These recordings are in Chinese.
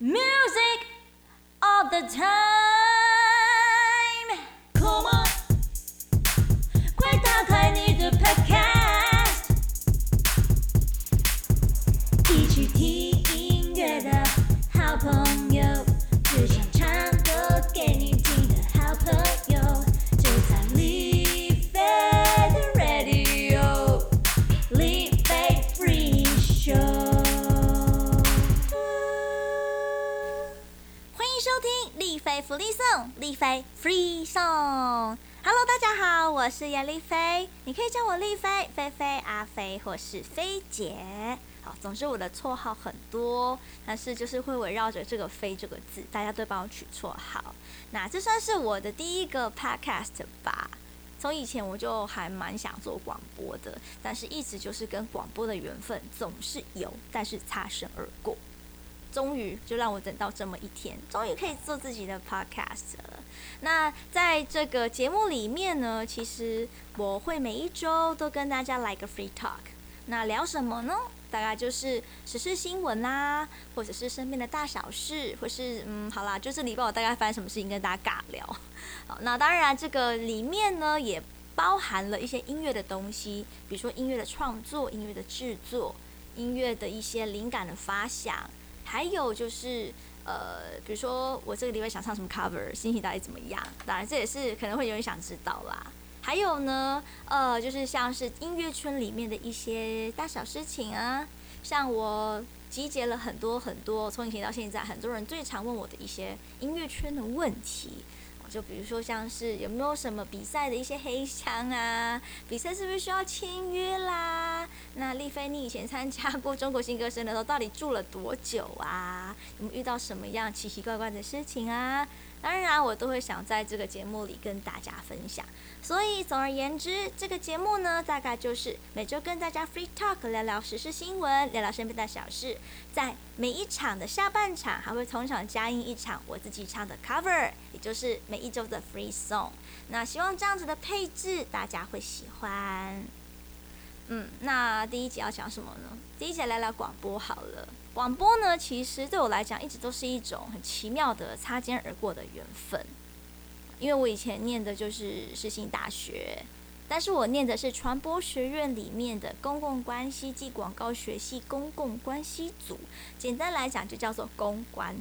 music all the time. 我是严丽菲，你可以叫我丽菲、菲菲、阿飞或是菲姐。好，总之我的绰号很多，但是就是会围绕着这个“飞”这个字，大家都帮我取绰号。那这算是我的第一个 podcast 吧。从以前我就还蛮想做广播的，但是一直就是跟广播的缘分总是有，但是擦身而过。终于就让我等到这么一天，终于可以做自己的 podcast 了。那在这个节目里面呢，其实我会每一周都跟大家来个 free talk。那聊什么呢？大概就是时事新闻啦，或者是身边的大小事，或是嗯，好啦，就这礼拜我大概发生什么事情跟大家尬聊。好，那当然这个里面呢也包含了一些音乐的东西，比如说音乐的创作、音乐的制作、音乐的一些灵感的发想。还有就是，呃，比如说我这个礼拜想唱什么 cover，心情到底怎么样？当然这也是可能会有人想知道啦。还有呢，呃，就是像是音乐圈里面的一些大小事情啊，像我集结了很多很多，从以前到现在，很多人最常问我的一些音乐圈的问题。就比如说像是有没有什么比赛的一些黑箱啊？比赛是不是需要签约啦？那丽菲，你以前参加过中国新歌声的时候，到底住了多久啊？有没有遇到什么样奇奇怪怪的事情啊？当然，我都会想在这个节目里跟大家分享。所以，总而言之，这个节目呢，大概就是每周跟大家 free talk 聊聊时事新闻，聊聊身边的小事。在每一场的下半场，还会同场加映一场我自己唱的 cover，也就是每一周的 free song。那希望这样子的配置大家会喜欢。嗯，那第一集要讲什么呢？第一集来聊广播好了。广播呢，其实对我来讲一直都是一种很奇妙的擦肩而过的缘分。因为我以前念的就是世新大学，但是我念的是传播学院里面的公共关系暨广告学系公共关系组，简单来讲就叫做公关。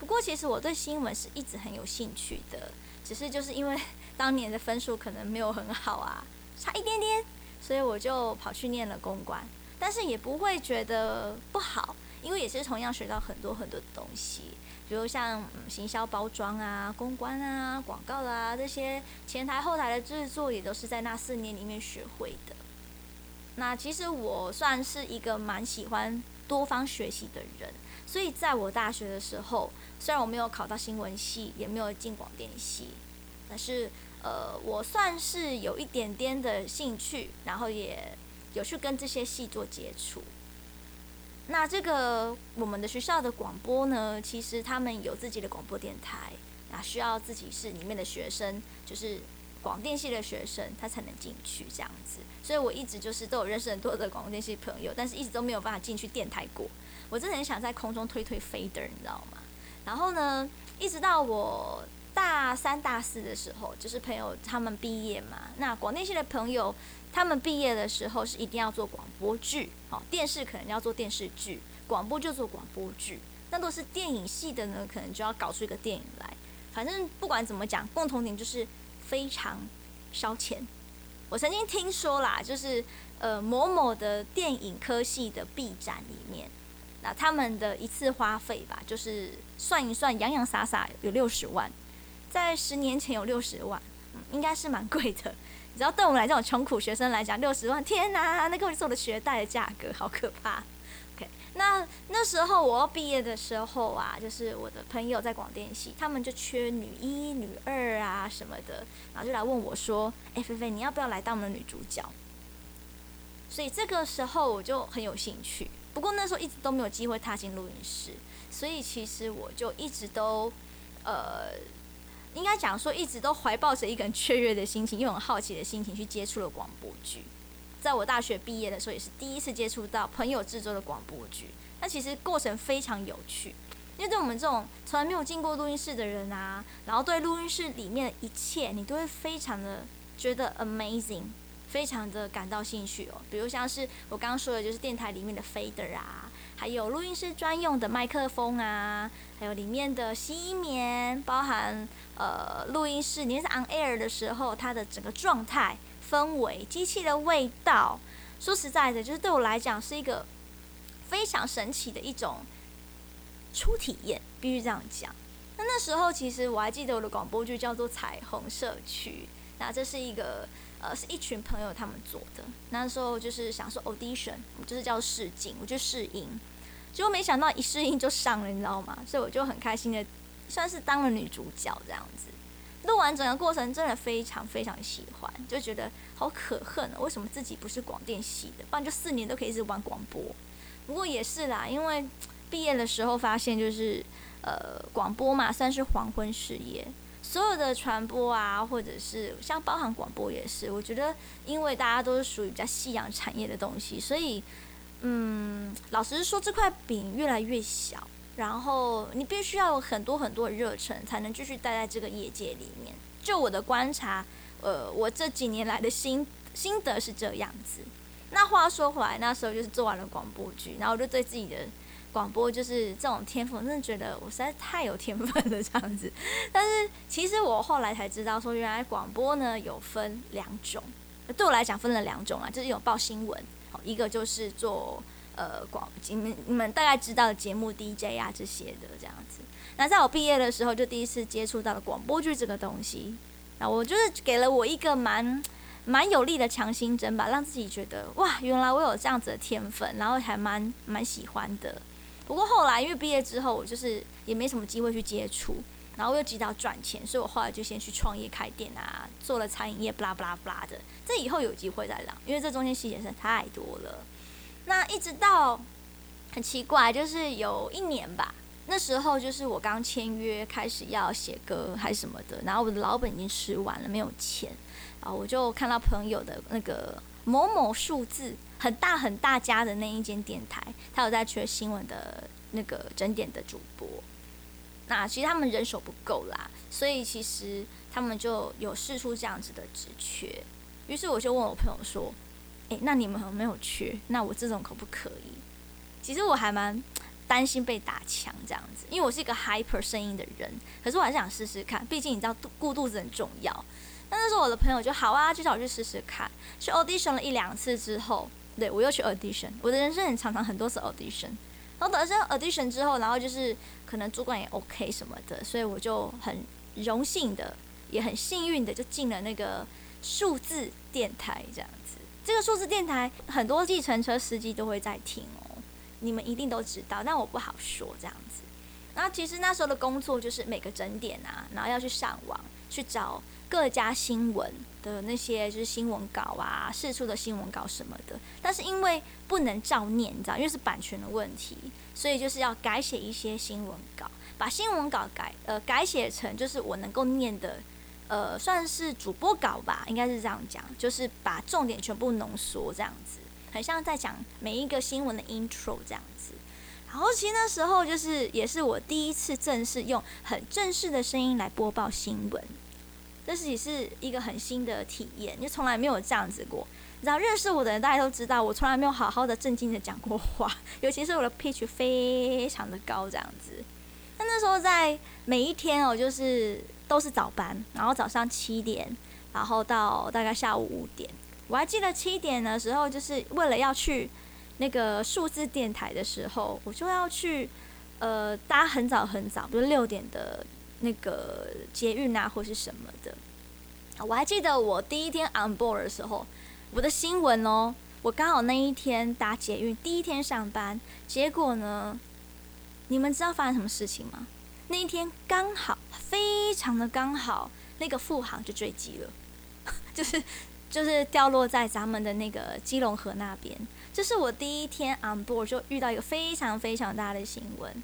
不过其实我对新闻是一直很有兴趣的，只是就是因为当年的分数可能没有很好啊，差一点点，所以我就跑去念了公关。但是也不会觉得不好，因为也是同样学到很多很多的东西，比如像、嗯、行销包装啊、公关啊、广告啦、这些前台后台的制作，也都是在那四年里面学会的。那其实我算是一个蛮喜欢多方学习的人，所以在我大学的时候，虽然我没有考到新闻系，也没有进广电系，但是呃，我算是有一点点的兴趣，然后也有去跟这些系做接触。那这个我们的学校的广播呢，其实他们有自己的广播电台，啊，需要自己是里面的学生，就是广电系的学生，他才能进去这样子。所以我一直就是都有认识很多的广电系朋友，但是一直都没有办法进去电台过。我真的很想在空中推推 fader，你知道吗？然后呢，一直到我大三、大四的时候，就是朋友他们毕业嘛，那广电系的朋友。他们毕业的时候是一定要做广播剧，哦，电视可能要做电视剧，广播就做广播剧。那都是电影系的呢，可能就要搞出一个电影来。反正不管怎么讲，共同点就是非常烧钱。我曾经听说啦，就是呃某某的电影科系的 B 展里面，那他们的一次花费吧，就是算一算，洋洋洒洒有六十万，在十年前有六十万，应该是蛮贵的。你知道对我们来这种穷苦学生来讲，六十万，天哪，那根本是我的学贷的价格，好可怕。OK，那那时候我要毕业的时候啊，就是我的朋友在广电系，他们就缺女一、女二啊什么的，然后就来问我说：“哎、菲菲，你要不要来当我们的女主角？”所以这个时候我就很有兴趣，不过那时候一直都没有机会踏进录音室，所以其实我就一直都呃。应该讲说，一直都怀抱着一个很雀跃的心情，又很好奇的心情去接触了广播剧。在我大学毕业的时候，也是第一次接触到朋友制作的广播剧。那其实过程非常有趣，因为对我们这种从来没有进过录音室的人啊，然后对录音室里面的一切，你都会非常的觉得 amazing，非常的感到兴趣哦。比如像是我刚刚说的，就是电台里面的 fader 啊，还有录音室专用的麦克风啊，还有里面的吸音棉，包含呃录音室，你是 on air 的时候，它的整个状态、氛围、机器的味道。说实在的，就是对我来讲是一个非常神奇的一种初体验，必须这样讲。那那时候其实我还记得我的广播剧叫做《彩虹社区》，那这是一个呃是一群朋友他们做的。那时候就是想说 audition，就是叫试镜，我就试音，结果没想到一试音就上了，你知道吗？所以我就很开心的，算是当了女主角这样子。录完整个过程真的非常非常喜欢，就觉得好可恨啊！为什么自己不是广电系的？不然就四年都可以一直玩广播。不过也是啦，因为毕业的时候发现，就是呃广播嘛，算是黄昏事业。所有的传播啊，或者是像包含广播也是，我觉得因为大家都是属于比较夕阳产业的东西，所以嗯，老实说这块饼越来越小。然后你必须要有很多很多的热忱，才能继续待在这个业界里面。就我的观察，呃，我这几年来的心心得是这样子。那话说回来，那时候就是做完了广播剧，然后我就对自己的广播就是这种天赋，真的觉得我实在太有天分了这样子。但是其实我后来才知道，说原来广播呢有分两种，对我来讲分了两种啊，就是有报新闻，一个就是做。呃，广你们你们大概知道的节目 DJ 啊这些的这样子。那在我毕业的时候，就第一次接触到了广播剧这个东西。那我就是给了我一个蛮蛮有力的强心针吧，让自己觉得哇，原来我有这样子的天分，然后还蛮蛮喜欢的。不过后来因为毕业之后，我就是也没什么机会去接触，然后又急到赚钱，所以我后来就先去创业开店啊，做了餐饮业，不拉不拉不拉的。这以后有机会再聊，因为这中间细节真的太多了。那一直到很奇怪，就是有一年吧，那时候就是我刚签约，开始要写歌还是什么的，然后我的老本已经吃完了，没有钱，然后我就看到朋友的那个某某数字很大很大家的那一间电台，他有在缺新闻的那个整点的主播，那其实他们人手不够啦，所以其实他们就有试出这样子的职缺，于是我就问我朋友说。诶，那你们有没有缺？那我这种可不可以？其实我还蛮担心被打枪这样子，因为我是一个 hyper 声音的人。可是我还是想试试看，毕竟你知道顾肚子很重要。那那时候我的朋友就好啊，就叫我去试试看。去 audition 了一两次之后，对我又去 audition。我的人生很常常很多次 audition。然后等下 audition 之后，然后就是可能主管也 OK 什么的，所以我就很荣幸的，也很幸运的就进了那个数字电台这样子。这个数字电台很多计程车司机都会在听哦，你们一定都知道，但我不好说这样子。那其实那时候的工作就是每个整点啊，然后要去上网去找各家新闻的那些就是新闻稿啊、释出的新闻稿什么的。但是因为不能照念，你知道，因为是版权的问题，所以就是要改写一些新闻稿，把新闻稿改呃改写成就是我能够念的。呃，算是主播稿吧，应该是这样讲，就是把重点全部浓缩这样子，很像在讲每一个新闻的 intro 这样子。然后其实那时候就是也是我第一次正式用很正式的声音来播报新闻，这是也是一个很新的体验，就从来没有这样子过。你知道认识我的人大家都知道，我从来没有好好的正经的讲过话，尤其是我的 pitch 非常的高这样子。那那时候在每一天哦，就是。都是早班，然后早上七点，然后到大概下午五点。我还记得七点的时候，就是为了要去那个数字电台的时候，我就要去呃搭很早很早，比如六点的那个捷运啊，或是什么的。我还记得我第一天 on board 的时候，我的新闻哦，我刚好那一天搭捷运，第一天上班，结果呢，你们知道发生什么事情吗？那一天刚好非常的刚好，那个副航就坠机了，就是就是掉落在咱们的那个基隆河那边。这是我第一天 on board 就遇到一个非常非常大的新闻，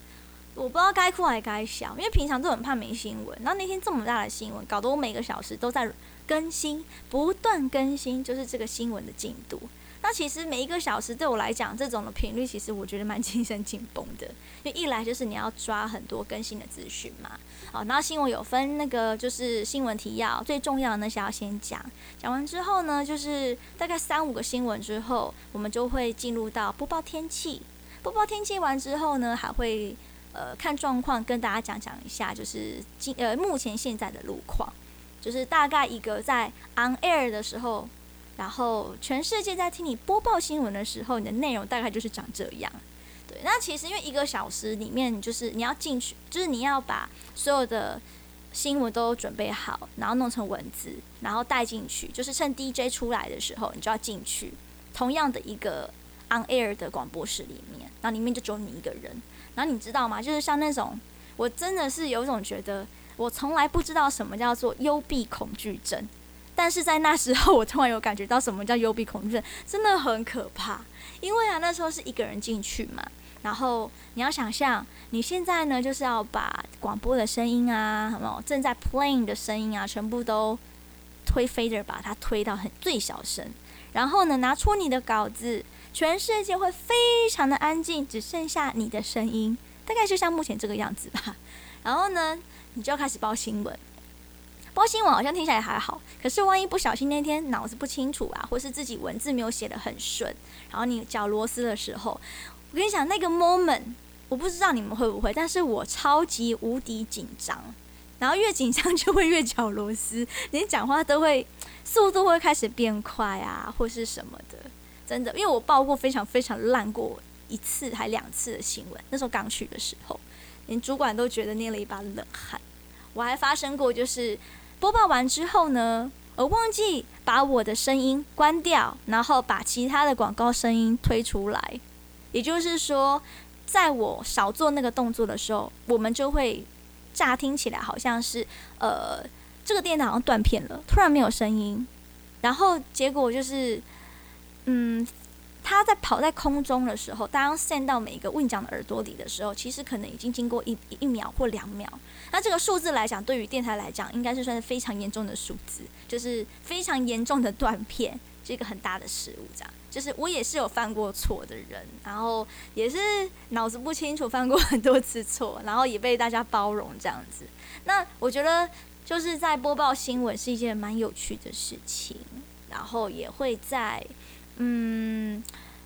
我不知道该哭还该笑，因为平常都很怕没新闻，然后那天这么大的新闻，搞得我每个小时都在更新，不断更新，就是这个新闻的进度。那其实每一个小时对我来讲，这种的频率其实我觉得蛮精神紧绷的，因为一来就是你要抓很多更新的资讯嘛，好，然后新闻有分那个就是新闻提要，最重要的那些要先讲，讲完之后呢，就是大概三五个新闻之后，我们就会进入到播报天气，播报天气完之后呢，还会呃看状况跟大家讲讲一下，就是今呃目前现在的路况，就是大概一个在 on air 的时候。然后全世界在听你播报新闻的时候，你的内容大概就是长这样。对，那其实因为一个小时里面，就是你要进去，就是你要把所有的新闻都准备好，然后弄成文字，然后带进去，就是趁 DJ 出来的时候，你就要进去同样的一个 on air 的广播室里面，那里面就只有你一个人。然后你知道吗？就是像那种，我真的是有一种觉得，我从来不知道什么叫做幽闭恐惧症。但是在那时候，我突然有感觉到什么叫幽闭恐惧症，真的很可怕。因为啊，那时候是一个人进去嘛，然后你要想象，你现在呢就是要把广播的声音啊，什么正在 playing 的声音啊，全部都推飞着，把它推到很最小声。然后呢，拿出你的稿子，全世界会非常的安静，只剩下你的声音，大概就像目前这个样子吧。然后呢，你就要开始报新闻。报新闻好像听起来还好，可是万一不小心那天脑子不清楚啊，或是自己文字没有写的很顺，然后你绞螺丝的时候，我跟你讲那个 moment，我不知道你们会不会，但是我超级无敌紧张，然后越紧张就会越绞螺丝，连讲话都会速度会开始变快啊，或是什么的，真的，因为我报过非常非常烂过一次还两次的新闻，那时候刚去的时候，连主管都觉得捏了一把冷汗，我还发生过就是。播报完之后呢，我忘记把我的声音关掉，然后把其他的广告声音推出来。也就是说，在我少做那个动作的时候，我们就会乍听起来好像是呃，这个电台好像断片了，突然没有声音。然后结果就是，嗯。他在跑在空中的时候，当散到每一个问讲的耳朵里的时候，其实可能已经经过一一秒或两秒。那这个数字来讲，对于电台来讲，应该是算是非常严重的数字，就是非常严重的断片，是一个很大的失误。这样，就是我也是有犯过错的人，然后也是脑子不清楚，犯过很多次错，然后也被大家包容这样子。那我觉得就是在播报新闻是一件蛮有趣的事情，然后也会在。嗯，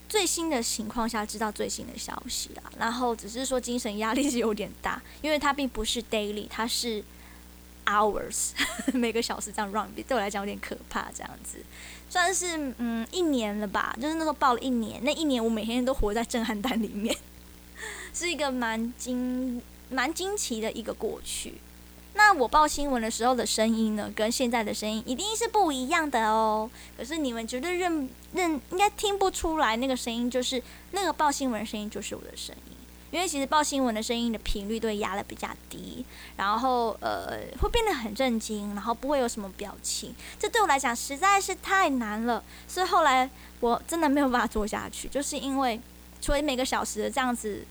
最新的情况下知道最新的消息啦，然后只是说精神压力是有点大，因为它并不是 daily，它是 hours，每个小时这样 run，对我来讲有点可怕，这样子算是嗯一年了吧，就是那时候报了一年，那一年我每天都活在震撼弹里面，是一个蛮惊蛮惊奇的一个过去。那我报新闻的时候的声音呢，跟现在的声音一定是不一样的哦。可是你们绝对认认应该听不出来，那个声音就是那个报新闻的声音就是我的声音，因为其实报新闻的声音的频率都压的比较低，然后呃会变得很震惊，然后不会有什么表情，这对我来讲实在是太难了。所以后来我真的没有办法做下去，就是因为除了每个小时的这样子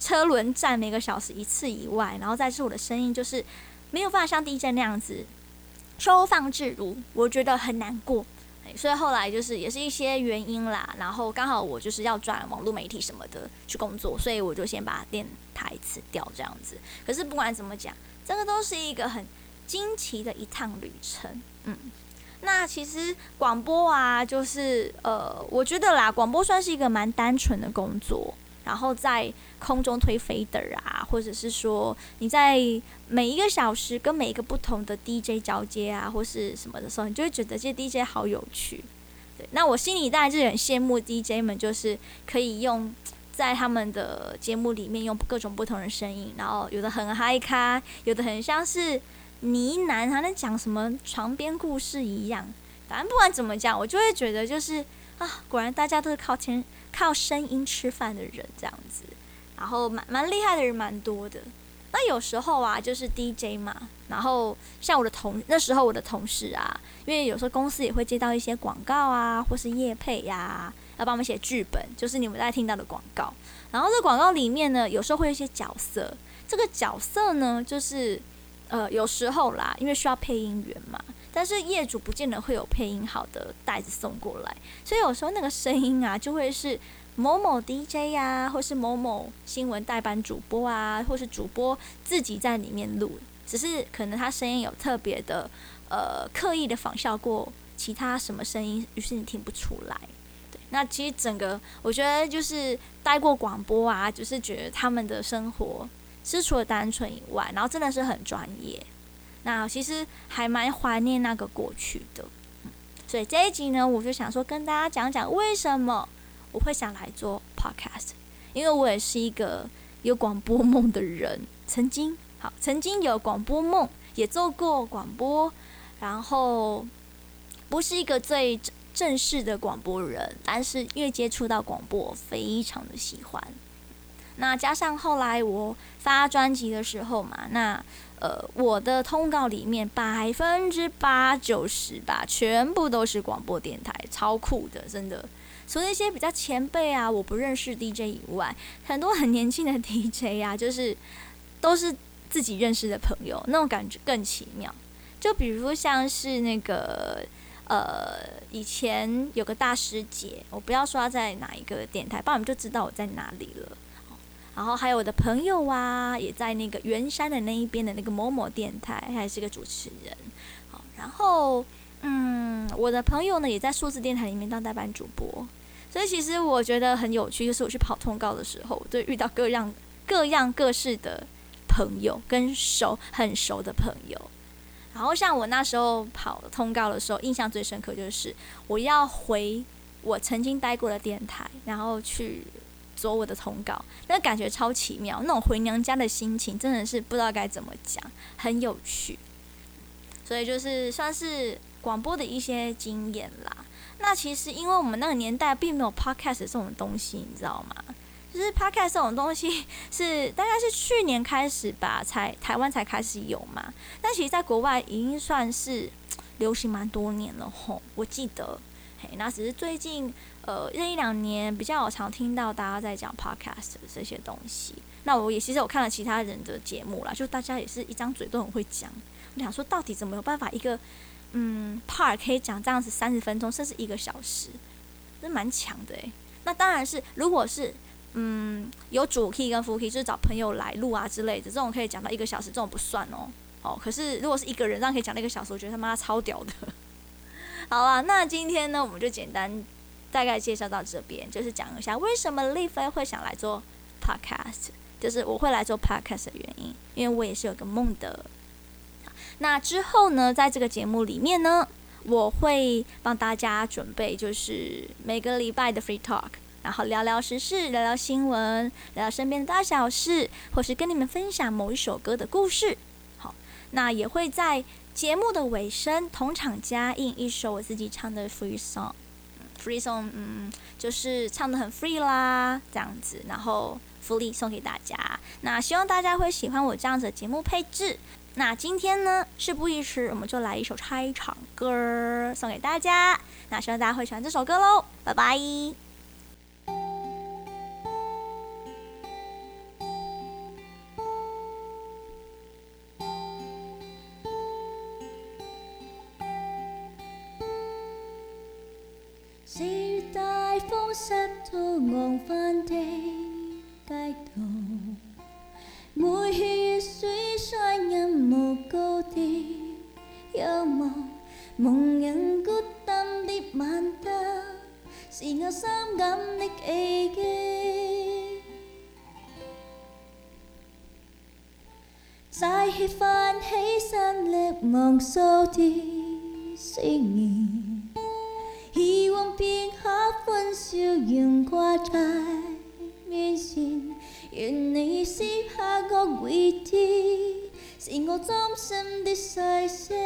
车轮战每个小时一次以外，然后再是我的声音就是。没有办法像 DJ 那样子收放自如，我觉得很难过，所以后来就是也是一些原因啦。然后刚好我就是要转网络媒体什么的去工作，所以我就先把电台辞掉这样子。可是不管怎么讲，这个都是一个很惊奇的一趟旅程。嗯，那其实广播啊，就是呃，我觉得啦，广播算是一个蛮单纯的工作。然后在空中推 fader 啊，或者是说你在每一个小时跟每一个不同的 DJ 交接啊，或是什么的时候，你就会觉得这 DJ 好有趣。对，那我心里当然是很羡慕 DJ 们，就是可以用在他们的节目里面用各种不同的声音，然后有的很嗨咖，有的很像是呢喃，还能讲什么床边故事一样。反正不管怎么讲，我就会觉得就是啊，果然大家都是靠前。靠声音吃饭的人这样子，然后蛮蛮厉害的人蛮多的。那有时候啊，就是 DJ 嘛，然后像我的同那时候我的同事啊，因为有时候公司也会接到一些广告啊，或是业配呀，要帮我们写剧本，就是你们在听到的广告。然后这广告里面呢，有时候会有一些角色，这个角色呢，就是呃，有时候啦，因为需要配音员嘛，但是业主不见得会有配音好的袋子送过来，所以有时候那个声音啊，就会是某某 DJ 呀，或是某某新闻代班主播啊，或是主播自己在里面录，只是可能他声音有特别的，呃，刻意的仿效过其他什么声音，于是你听不出来。对，那其实整个我觉得就是待过广播啊，就是觉得他们的生活。是除了单纯以外，然后真的是很专业。那其实还蛮怀念那个过去的。所以这一集呢，我就想说跟大家讲讲为什么我会想来做 podcast。因为我也是一个有广播梦的人，曾经好曾经有广播梦，也做过广播，然后不是一个最正式的广播人，但是因为接触到广播，非常的喜欢。那加上后来我发专辑的时候嘛，那呃我的通告里面百分之八九十吧，全部都是广播电台，超酷的，真的。除了些比较前辈啊，我不认识 DJ 以外，很多很年轻的 DJ 啊，就是都是自己认识的朋友，那种感觉更奇妙。就比如像是那个呃以前有个大师姐，我不要说她在哪一个电台，不然你们就知道我在哪里了。然后还有我的朋友啊，也在那个圆山的那一边的那个某某电台，还是个主持人。好，然后嗯，我的朋友呢也在数字电台里面当代班主播。所以其实我觉得很有趣，就是我去跑通告的时候，我就遇到各样各样各式的朋友，跟熟很熟的朋友。然后像我那时候跑通告的时候，印象最深刻就是我要回我曾经待过的电台，然后去。做我的通告，那感觉超奇妙，那种回娘家的心情真的是不知道该怎么讲，很有趣。所以就是算是广播的一些经验啦。那其实因为我们那个年代并没有 podcast 这种东西，你知道吗？就是 podcast 这种东西是大概是去年开始吧，才台湾才开始有嘛。但其实在国外已经算是流行蛮多年了吼，我记得。嘿，那只是最近。呃，这一两年比较常听到大家在讲 podcast 这些东西。那我也其实我看了其他人的节目啦，就大家也是一张嘴都很会讲。我想说，到底怎么有办法一个嗯 part 可以讲这样子三十分钟，甚至一个小时，真蛮强的诶。那当然是如果是嗯有主 key 跟副 key，就是找朋友来录啊之类的，这种可以讲到一个小时，这种不算哦。哦，可是如果是一个人这样可以讲一个小时，我觉得他妈超屌的。好啦，那今天呢，我们就简单。大概介绍到这边，就是讲一下为什么丽菲会想来做 podcast，就是我会来做 podcast 的原因，因为我也是有个梦的。那之后呢，在这个节目里面呢，我会帮大家准备，就是每个礼拜的 free talk，然后聊聊时事，聊聊新闻，聊聊身边的大小事，或是跟你们分享某一首歌的故事。好，那也会在节目的尾声同场加映一首我自己唱的 free song。free song，嗯，就是唱的很 free 啦，这样子，然后福利送给大家。那希望大家会喜欢我这样子的节目配置。那今天呢，事不宜迟，我们就来一首开场歌送给大家。那希望大家会喜欢这首歌喽，拜拜。湿到昂翻的街道，每血水双人无高地，仰望梦人孤单的晚灯，是我伤感的奇迹。再起翻起身力望数的誓言。在面前，愿你此刻觉会知，是我真心的细声。